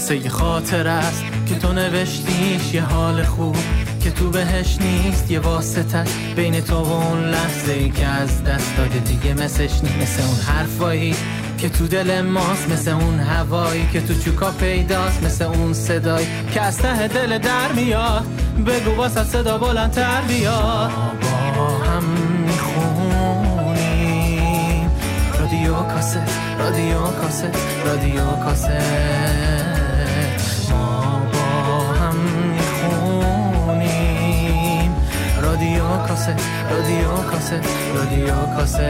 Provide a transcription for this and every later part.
مثل یه خاطر است که تو نوشتیش یه حال خوب که تو بهش نیست یه واسطه بین تو و اون لحظه ای که از دست داده دیگه مثلش نیست مثل اون حرفایی که تو دل ماست مثل اون هوایی که تو چوکا پیداست مثل اون صدایی که از ته دل در میاد. بگو واسه صدا بلندتر بیاد با هم می‌خونیم. رادیو کاست رادیو کاست رادیو کاست کاست رادیو کاست.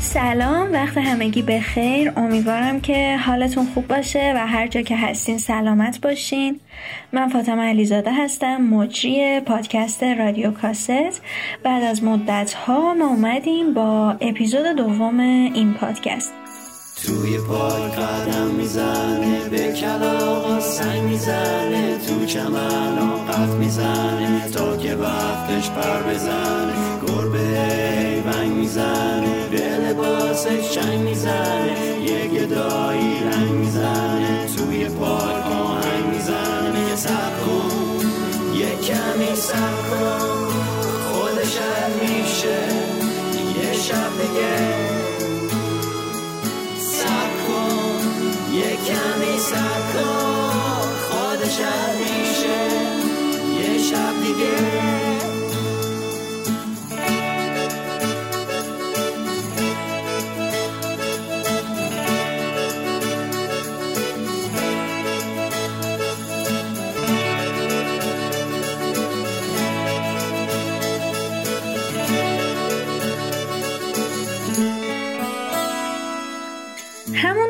سلام وقت همگی به خیر امیدوارم که حالتون خوب باشه و هر جا که هستین سلامت باشین. من فاطمه علیزاده هستم مجری پادکست رادیو کاست. بعد از مدت ها ما اومدیم با اپیزود دوم این پادکست. توی پای قدم می‌زنه به کلاغا سنگ می‌زنه تو چمن قف می‌زنه تا که وقتش پر بزنه. گربه ونگ می‌زنه به لباسش چنگ می‌زنه یه گدایی رنگ می‌زنه. توی پای آهنگ می‌زنه میگه سب کن یه کمی سب کن. خودش میشه یه شب دیگه. کمی سب کن خودش میشه. یه شب دیگه.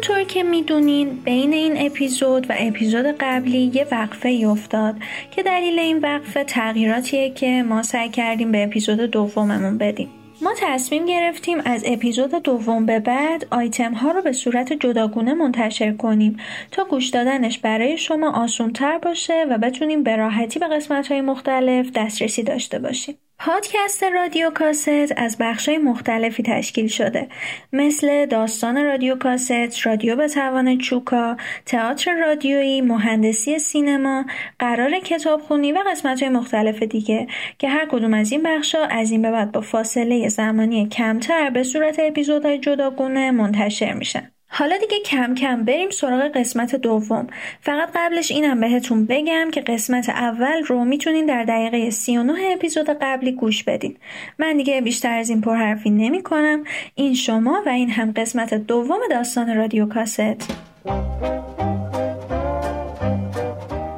همونطور که می‌دونین بین این اپیزود و اپیزود قبلی یه وقفه افتاد که دلیل این وقفه تغییراتیه که ما سعی کردیم به اپیزود دوممون بدیم ما تصمیم گرفتیم از اپیزود دوم به بعد آیتم ها رو به صورت جداگونه منتشر کنیم تا گوش دادنش برای شما آسونتر باشه و بتونیم به راحتی به قسمت های مختلف دسترسی داشته باشیم. پادکست رادیو کاست از بخشای مختلفی تشکیل شده مثل داستان رادیو کاست، رادیو به توان چوکا، تئاتر رادیویی، مهندسی سینما، قرار کتابخونی و قسمت های مختلف دیگه که هر کدوم از این بخشا از این به بعد با فاصله زمانی کمتر به صورت اپیزودهای جداگونه منتشر میشن. حالا دیگه کم کم بریم سراغ قسمت دوم. فقط قبلش اینم بهتون بگم که قسمت اول رو می‌تونین در دقیقه 39 اپیزود قبلی گوش بدین. من دیگه بیشتر از این پرحرفی نمی کنم این شما و این هم قسمت دوم داستان رادیو کاست.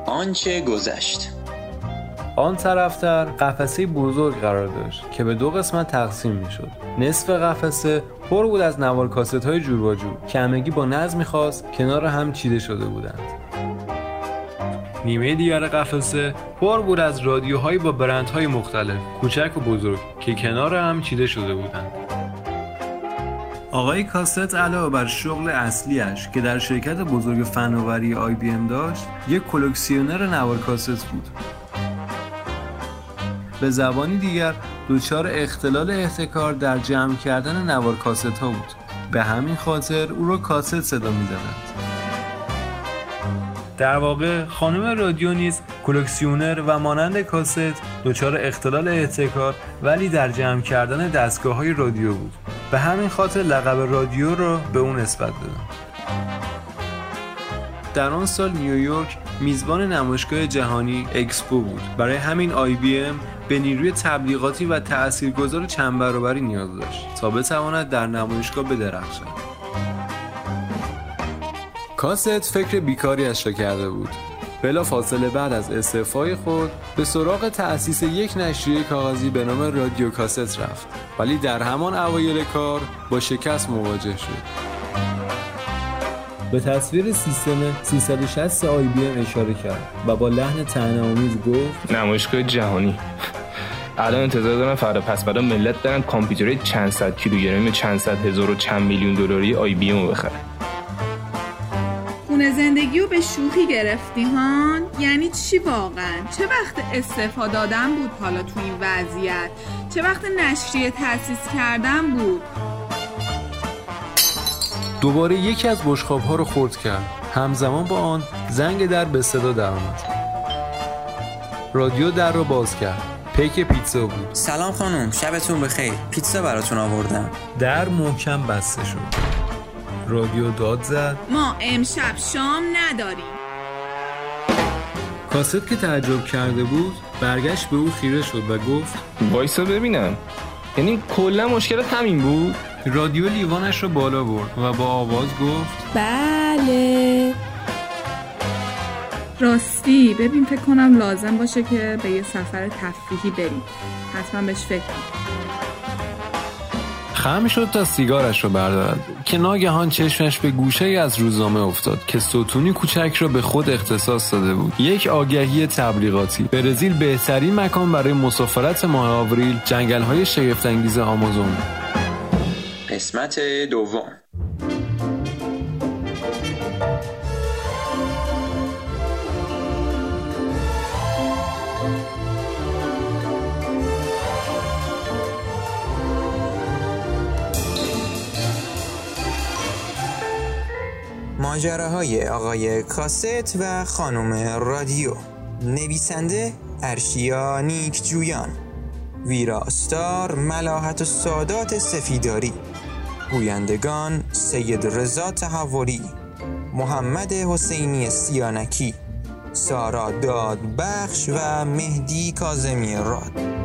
آنچه گذشت. آن طرفتر قفسه بزرگ قرار داشت که به دو قسمت تقسیم می شد نصف قفسه پر بود از نوار کاست های جور با جور که همگی با نظمی خاص کنار هم چیده شده بودند. نیمه دیگر قفسه پر بود از رادیوهایی با برندهای مختلف کوچک و بزرگ که کنار هم چیده شده بودند. آقای کاست علاوه بر شغل اصلیش که در شرکت بزرگ فناوری آی بی ام داشت یک کلکسیونر نوار کاست بود. به زبانی دیگر دچار اختلال احتکار در جمع کردن نوار کاست ها بود. به همین خاطر او را کاست صدا می‌زدند در واقع خانم رادی نیز کلکسیونر و مانند کاست دچار اختلال احتکار ولی در جمع کردن دستگاه های رادیو بود. به همین خاطر لقب رادی را به اون نسبت دادم در آن سال نیویورک میزبان نمایشگاه جهانی اکسپو بود. برای همین آی بی ام به نیروی تبلیغاتی و تاثیرگذار چند برابری نیاز داشت تا بتواند در نمایشگاه بدرخشد. کاست فکر بیکاریش را کرده بود. بلافاصله بعد از استعفای خود به سراغ تأسیس یک نشریه کاغذی به نام رادیو کاست رفت. ولی در همان اوایل کار با شکست مواجه شد. به تصویر سیستم 360 آی بی ام اشاره کرد و با لحن طعنه‌آمیز گفت نمایشگاه جهانی. الان انتظار دارم فردا. پس فردا ملت برن کامپیوتر چند صد کیلوگرم چند صد هزار و چند میلیون دلاری آی بی ام بخرن. خونه زندگی رو به شوخی گرفتی هان؟ یعنی چی واقعا؟ چه وقت استفاده دادن بود حالا تو این وضعیت؟ چه وقت نشریه تاسیس کردن بود؟ دوباره یکی از بشخاب ها رو خورد کرد. همزمان با آن زنگ در به صدا درآمد. رادیو در رو باز کرد. پیک پیتزا بود. سلام خانم شبتون بخیر. پیتزا براتون آوردم. در محکم بسته شد. رادیو داد زد. ما امشب شام نداریم. کاست که تعجب کرده بود برگشت به او خیره شد و گفت وایسا ببینم. یعنی کلا مشکلت همین بود؟ رادیو لیوانش رو بالا برد و با آواز گفت بله. راستی ببین فکر کنم لازم باشه که به یه سفر تفریحی بریم. حتما بهش فکر کن خم شد تا سیگارش رو بردارد که ناگهان چشمش به گوشه از روزنامه افتاد که ستونی کوچک را به خود اختصاص داده بود. یک آگهی تبلیغاتی. برزیل بهترین مکان برای مسافرت ماه آوریل جنگل های شگفتانگیز آمازون. قسمت دوم. ماجراهای آقای کاست و خانم رادیو. نویسنده ارشیا نیک جویان. ویراستار ملاحت و سادات سفیداری. گویندگان سید رضا تحوری. محمد حسینی سیانکی. سارا دادبخش و مهدی کازمی راد.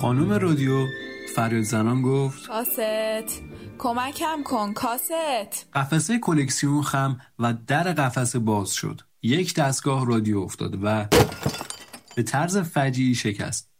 خانم رادیو فریاد زنان گفت کاست. کمکم کن کاست. قفسه کلکسیون خم و در قفسه باز شد. یک دستگاه رادیو افتاد و به طرز فجیعی شکست.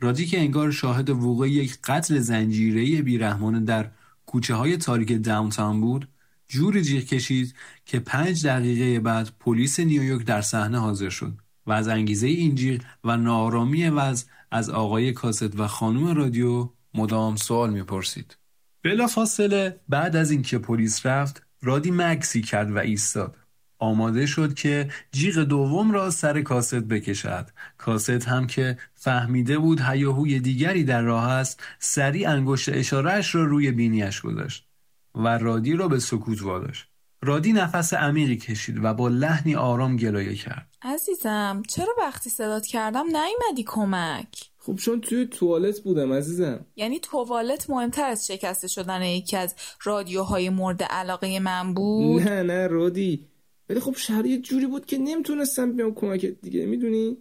رادی که انگار شاهد وقوع یک قتل زنجیره‌ای بیرحمانه در کوچه های تاریک داونتاون بود جوری جیغ کشید که پنج دقیقه بعد پلیس نیویورک در صحنه حاضر شد. و از انگیزه این جیغ و نارامی وضع از آقای کاست و خانم رادیو مدام سوال می‌پرسید. بلا فاصله بعد از اینکه پلیس رفت رادی مکسی کرد و ایستاد. آماده شد که جیغ دوم را سر کاست بکشد. کاست هم که فهمیده بود هیاهوی دیگری در راه است سریع انگشت اشارهش را روی بینیش گذاشت و رادی را به سکوت واداشت. رادی نفس عمیقی کشید و با لحنی آرام گلایه کرد. عزیزم چرا وقتی صدات کردم نیومدی کمک؟ خب چون توی توالت بودم عزیزم. یعنی توالت مهمتر از شکسته شدن یکی از رادیوهای مورد علاقه من بود؟ نه نه رادی. ولی خب شرایط جوری بود که نمی‌تونستم بیام کمکت دیگه می‌دونی؟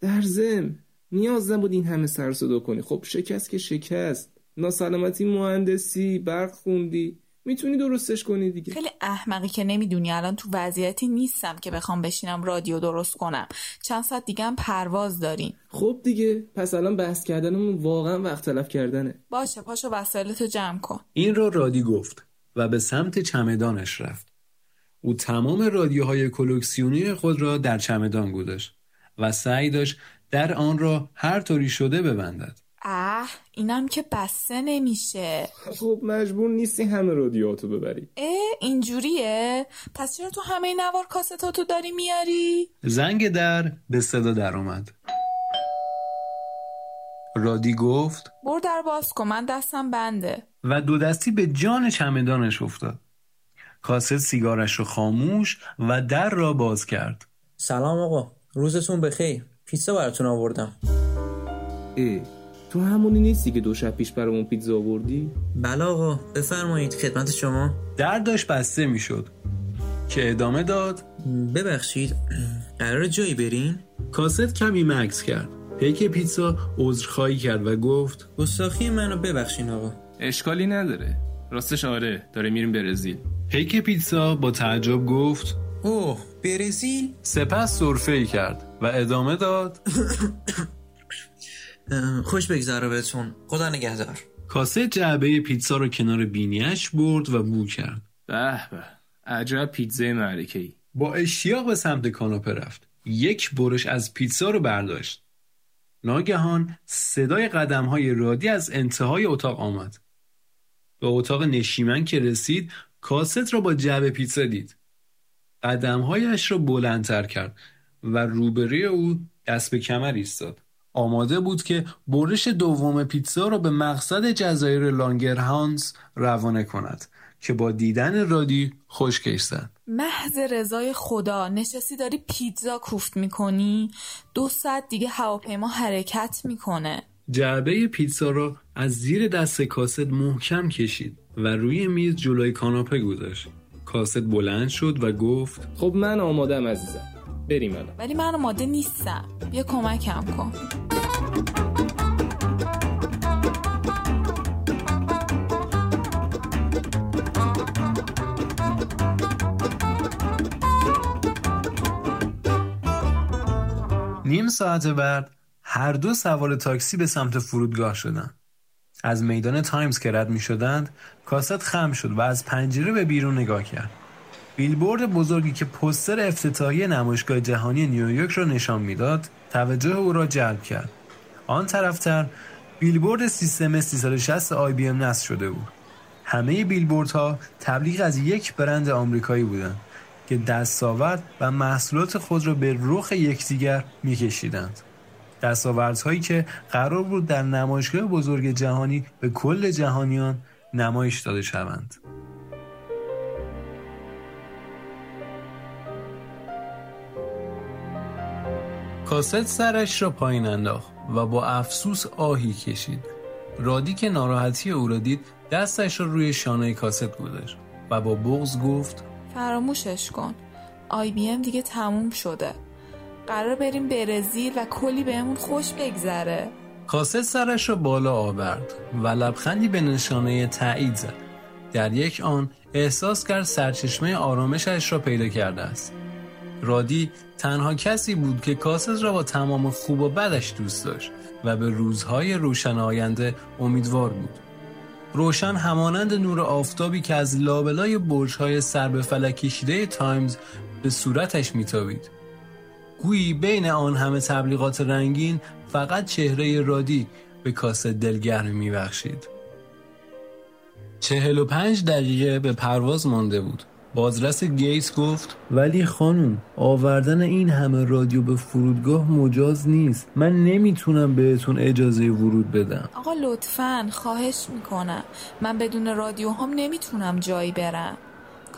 در زم نیاز نبود این همه سر صدا کنی. خب شکست که شکست. ناسلامتی مهندسی برق خوندی. می‌تونی درستش کنی دیگه. خیلی احمقی که نمی‌دونی. الان تو وضعیتی نیستم که بخوام بشینم رادیو درست کنم. چند ساعت دیگه هم پرواز داریم. خب دیگه پس الان بحث کردنمون واقعا وقت تلف کردنه. باشه پاشو وسایلتو جمع کن. این را رادی گفت و به سمت چمدانش رفت. او تمام رادیوهای کلکسیونی خود را در چمدان گذاشت و سعی داشت در آن را هر طوری شده ببندد. اه اینم که بسته نمیشه. خب مجبور نیستی همه رادیوهاتو ببری. اه اینجوریه. پس چرا تو همه نوار کاستاتو داری میاری؟ زنگ در به صدا درآمد رادی گفت برو در باز کن من دستم بنده. و دو دستی به جان چمدانش افتاد. کاست سیگارش رو خاموش و در را باز کرد. سلام آقا روزتون بخیر. پیتزا براتون آوردم. ای تو همونی نیستی که دو شب پیش برامون پیتزا آوردی؟ بله آقا بفرمایید خدمت شما. در داشت بسته می‌شد. که ادامه داد؟ ببخشید قرار جایی برین؟ کاست کمی مکس کرد. پیک پیتزا عذرخواهی کرد و گفت گستاخی منو ببخشین آقا. اشکالی نداره. راستش آره داره میریم برزیل. پیک پیتزا با تعجب گفت اوه برزیل؟ سپس سرفه ای کرد و ادامه داد. خوش بگذره بهتون. خدا نگهدار. کاسه جعبه پیتزا رو کنار بینیش برد و بو کرد. به به. عجب پیتزای معرکه ای با اشتیاق به سمت کاناپه رفت. یک برش از پیتزا رو برداشت. ناگهان صدای قدم های رادی از انتهای اتاق آمد. به اتاق نشیمن که رسید کاست را با جعبه پیتزا دید. قدمهایش را بلندتر کرد و روبروی او دست به کمر ایستاد. آماده بود که برش دوم پیتزا را به مقصد جزایر لانگرهانس روانه کند که با دیدن رادی خشکش زد. محض رضای خدا نشستی داری پیتزا کوفت می‌کنی؟ دو ساعت دیگه هواپیما حرکت می‌کنه. جعبه پیتزا را از زیر دست کاست محکم کشید و روی میز جلوی کاناپه گذاشت. کاست بلند شد و گفت خب من آمادم عزیزم. بریم الان ولی من آماده نیستم بیا کمکم کن نیم ساعت بعد هر دو سوار تاکسی به سمت فرودگاه شدند. از میدان تایمز که رد می شدند کاست خم شد و از پنجره به بیرون نگاه کرد. بیلبورد بزرگی که پوستر افتتاحی نمایشگاه جهانی نیویورک را نشان می‌داد توجه او را جلب کرد. آن طرفتر بیلبورد سیستم 360 آی بی ام نصب شده بود. همه بیلبوردها تبلیغ از یک برند آمریکایی بودند که دستاورد و محصولات خود را به رخ یکدیگر میکشیدند. دستاوردهایی که قرار بود در نمایشگاه بزرگ جهانی به کل جهانیان نمایش داده شوند. کاست سرش را پایین انداخت و با افسوس آهی کشید. رادی که ناراحتی او را دید دستش را روی شانه کاست گذاشت و با بغز گفت فراموشش کن. آی بی ام دیگه تموم شده. قرار بریم برزیل و کلی بهمون خوش بگذره. کاست سرش را بالا آورد و لبخندی به نشانه تایید زد. در یک آن احساس کرد سرچشمه آرامشش را پیدا کرده است. رادی تنها کسی بود که کاسز را با تمام خوب و بدش دوست داشت و به روزهای روشن آینده امیدوار بود. روشن همانند نور آفتابی که از لابلای برج‌های سر به فلک کشیده تایمز به صورتش میتابید. گویی بین آن همه تبلیغات رنگین فقط چهره رادی به کاست دلگرمی میبخشید. چهل و پنج دقیقه به پرواز مانده بود. بازرس گیتس گفت ولی خانم آوردن این همه رادیو به فرودگاه مجاز نیست. من نمی‌تونم بهتون اجازه ورود بدم. آقا لطفا خواهش می‌کنم. من بدون رادیو هم نمی‌تونم جایی برم.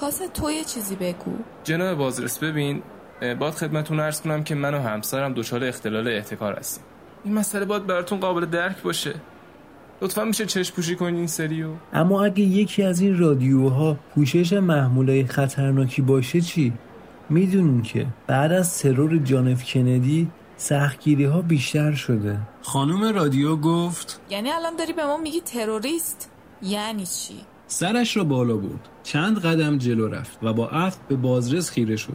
کاسه تو یه چیزی بگو. جناب بازرس ببین باید خدمتون ارز کنم که من و همسرم دچار اختلال احتکار هستیم. این مسئله باید براتون قابل درک باشه. لطفا میشه چشم پوشی کنین این سریو؟ اما اگه یکی از این رادیوها پوشش محموله خطرناکی باشه چی؟ می‌دونین که بعد از ترور جانف کندی سختگیری ها بیشتر شده. خانم رادیو گفت یعنی الان داری به ما میگی تروریست؟ یعنی چی؟ سرش را بالا برد. چند قدم جلو رفت و با افت به بازرس خیره شد.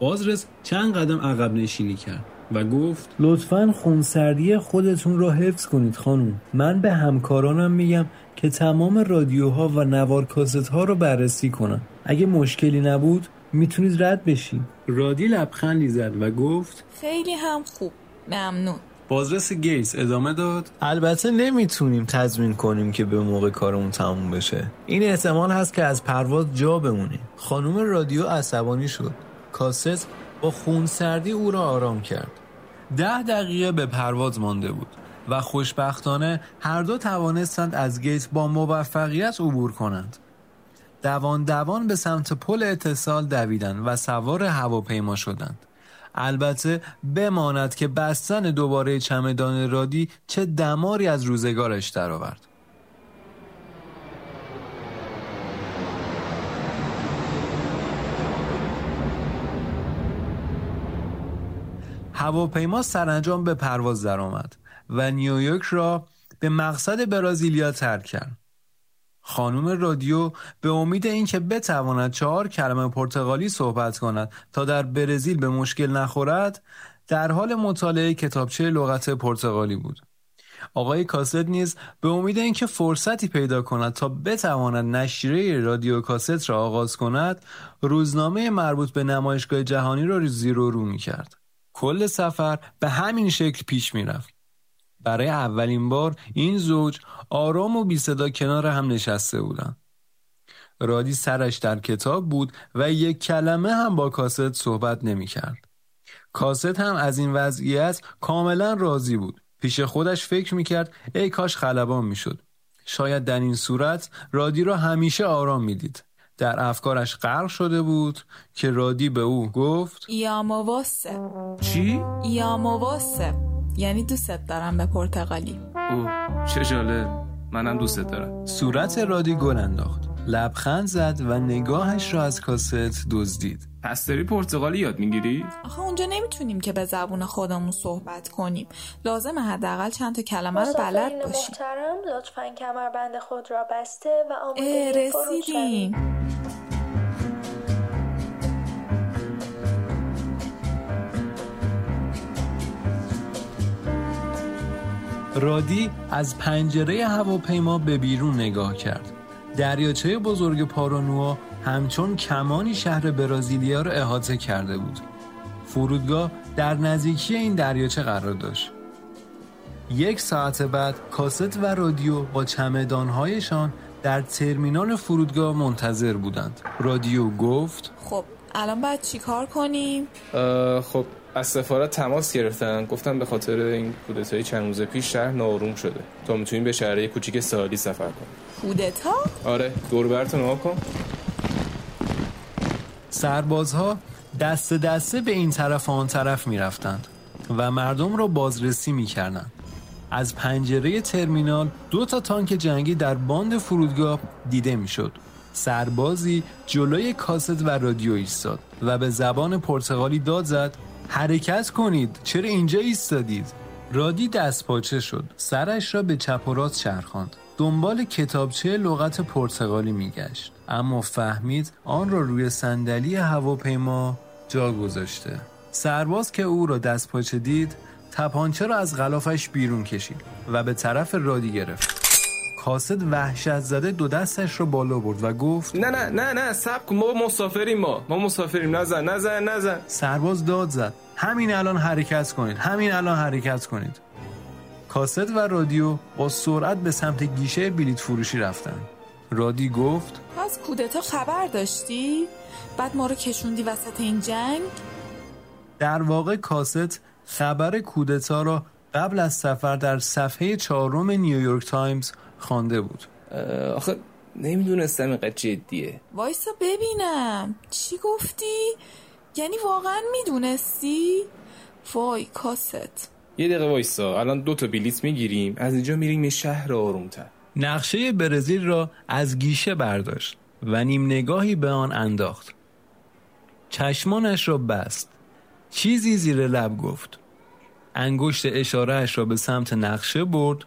بازرس چند قدم عقب نشینی کرد. و گفت لطفا خونسردی خودتون را حفظ کنید خانم من به همکارانم میگم که تمام رادیوها و نوار ها رو بررسی کنن. اگه مشکلی نبود می‌تونید رد بشید رادی لبخندی زد و گفت خیلی هم خوب. ممنون. بازرس گیس ادامه داد. البته نمی‌تونیم تضمین کنیم که به موقع کارمون تموم بشه. این احتمال هست که از پرواز جا بمونیم خانم رادیو عصبانی شد. کاست با خونسردی او را آرام کرد. ده دقیقه به پرواز مانده بود و خوشبختانه هر دو توانستند از گیت با موفقیت عبور کنند. دوان دوان به سمت پل اتصال دویدند و سوار هواپیما شدند. البته بماند که بستن دوباره چمدان رادی چه دماری از روزگارش درآورد. هواپیما سرانجام به پرواز درآمد و نیویورک را به مقصد برازیلیا ترک کرد. خانم رادیو به امید اینکه بتواند چهار کلمه پرتغالی صحبت کند تا در برزیل به مشکل نخورد در حال مطالعه کتابچه لغت پرتغالی بود. آقای کاست نیز به امید اینکه فرصتی پیدا کند تا بتواند نشریه رادیو کاست را آغاز کند روزنامه مربوط به نمایشگاه جهانی را زیر و رو می کرد. کل سفر به همین شکل پیش می‌رفت. برای اولین بار این زوج آرام و بی صدا کنار هم نشسته بودند. رادی سرش در کتاب بود و یک کلمه هم با کاست صحبت نمی کرد. کاست هم از این وضعیت کاملا راضی بود پیش خودش فکر می‌کرد ای کاش خلبان می‌شد شاید در این صورت رادی را همیشه آرام می‌دید در افکارش غرق شده بود که رادی به او گفت یامواسه. چی؟ یامواسه. یعنی دوستت دارم به پرتغالی. اوه چه جالب. منم دوستت دارم. صورت رادی گل انداخت. لبخند زد و نگاهش را از کاست دزدید. پس داری پرتغالی یاد می‌گیری؟ آخه اونجا نمی‌تونیم که به زبون خودمون صحبت کنیم لازمه حداقل چند تا کلمه رو بلد باشیم محترم لطفا کمربند خود را بسته و اه، آماده. رسیدیم رادی از پنجره هواپیما به بیرون نگاه کرد. دریاچه بزرگ پارانوا همچون کمانی شهر برازیلیا را احاطه کرده بود. فرودگاه در نزدیکی این دریاچه قرار داشت. یک ساعت بعد کاست و رادیو با چمدانهایشان در ترمینال فرودگاه منتظر بودند. رادیو گفت خب الان باید چیکار کنیم خب از سفارت تماس گرفتن گفتم به خاطر این کودتای چند روز پیش شهر ناروم شده تا می‌تونیم به شهرهای کوچیک ساحلی سفر کنیم کودتا؟ آره دور برتو نگاه کن. سربازها دست دسته به این طرف و آن طرف می رفتند و مردم را بازرسی می کردند. از پنجره ترمینال دو تا تانک جنگی در باند فرودگاه دیده می شد. سربازی جلوی کاست و رادیو ایستاد و به زبان پرتغالی داد زد حرکت کنید چرا اینجا ایستادید؟ رادی دست پاچه شد. سرش را به چپ و راست چرخاند. دنبال کتابچه لغت پرتغالی میگشت. اما فهمید آن را روی صندلی هواپیما جا گذاشته. سرباز که او را دست پاچه دید تپانچه را از غلافش بیرون کشید و به طرف رادی گرفت. کاسد وحشت زده دو دستش را بالا برد و گفت نه نه نه نه سب کن ما مسافریم ما. ما مسافریم نزن نزن نزن. سرباز داد زد. همین الان حرکت کنید همین الان حرکت کنید. کاست و رادیو با سرعت به سمت گیشه بلیت فروشی رفتن. رادیو گفت از کودتا خبر داشتی؟ بعد ما رو کشوندی وسط این جنگ؟ در واقع کاست خبر کودتا را قبل از سفر در صفحه چهارم نیویورک تایمز خوانده بود. آخه نمی‌دونستم اینقدر جدیه. وایسا ببینم. چی گفتی؟ یعنی واقعا می‌دونستی؟ وای کاست. یه دقیقه وایسا الان دو تا بلیت می‌گیریم. از اینجا میریم یه شهر آرومتر. نقشه برزیل را از گیشه برداشت و نیم نگاهی به آن انداخت. چشمانش را بست. چیزی زیر لب گفت. انگشت اشارهش را به سمت نقشه برد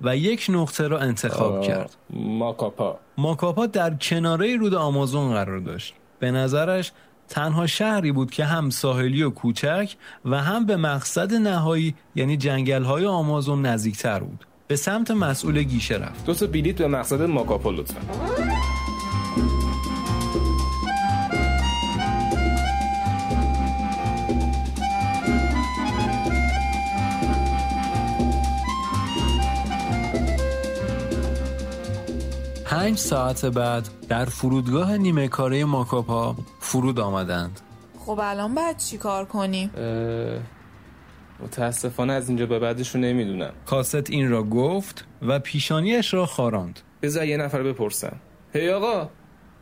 و یک نقطه را انتخاب کرد. ماکاپا. ماکاپا در کناره رود آمازون قرار داشت. به نظرش تنها شهری بود که هم ساحلی و کوچک و هم به مقصد نهایی یعنی جنگل های آمازون نزدیکتر بود. به سمت مسئول گیشه رفت. دو بلیت به مقصد ماکاپا لطفا. پنج ساعت بعد در فرودگاه نیمه کاره ماکاپا فرود آمدند. خب الان باید چیکار کنیم؟ اه، متاسفانه از اینجا به بعدش رو نمی‌دونم. کاست این را گفت و پیشانیش را خاراند. بذار یه نفر بپرسم. هی آقا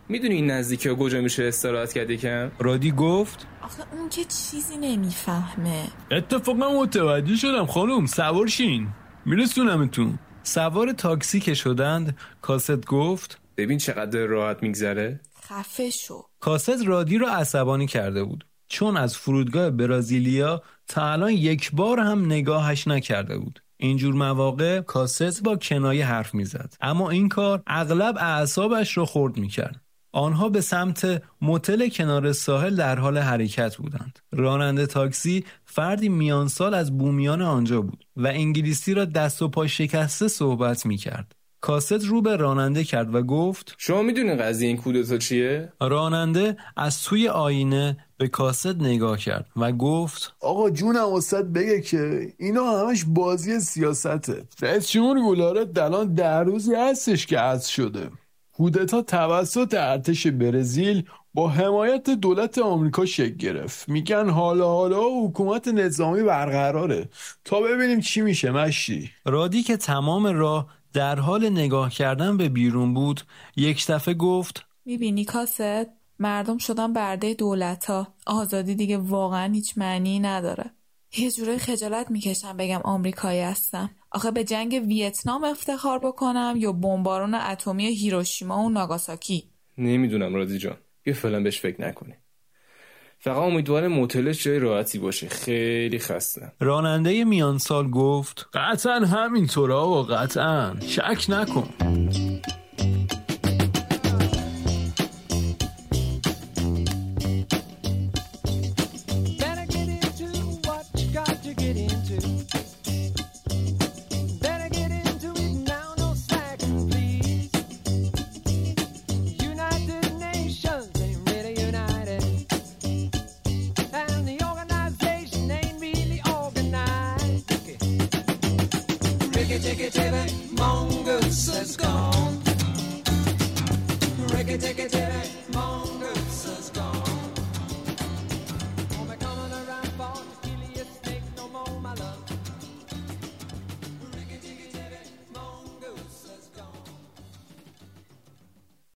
می‌دونی این نزدیکی ها کجا میشه استراحت کرد یکم رادی گفت آخه اون که چیزی نمی‌فهمه. اتفاقا متوجه شدم خانم سوار شین. میرسونمتون. سوار تاکسی که شدند کاست گفت ببین چقدر راحت میگذره. خفه شو. کاست رادی را عصبانی کرده بود. چون از فرودگاه برازیلیا تا الان یک بار هم نگاهش نکرده بود. اینجور مواقع کاست با کنایه حرف می‌زد. اما این کار اغلب اعصابش را خورد می‌کرد. آنها به سمت موتل کنار ساحل در حال حرکت بودند. راننده تاکسی فردی میان سال از بومیان آنجا بود و انگلیسی را دست و پا شکسته صحبت می‌کرد. کاست رو به راننده کرد و گفت شما می‌دونی قضیه این کودتا چیه؟ راننده از توی آینه به کاست نگاه کرد و گفت آقا جونم استاد بگه که اینا همش بازی سیاسته. رئیس جمهور ولارت الان در روزی هستش که از شده. کودتا توسط ارتش برزیل با حمایت دولت آمریکا شکل گرفت. میگن حالا حالا حکومت نظامی برقراره. تا ببینیم چی میشه مشتی رادی که تمام راه در حال نگاه کردن به بیرون بود یک دفعه گفت می‌بینی کاست مردم شدن برده دولت ها آزادی دیگه واقعا هیچ معنی نداره. یه جوره خجالت می‌کشم بگم آمریکایی هستم آخه به جنگ ویتنام افتخار بکنم یا بمبارون اتمی هیروشیما و ناگاساکی؟ نمی‌دونم رادی جان. یه فعلا بهش فکر نکنی. فقط امیدوارم موتلش جای راحتی باشه. خیلی خستم. راننده میان سال گفت قطعا همینطوره آقا قطعا. شک نکن.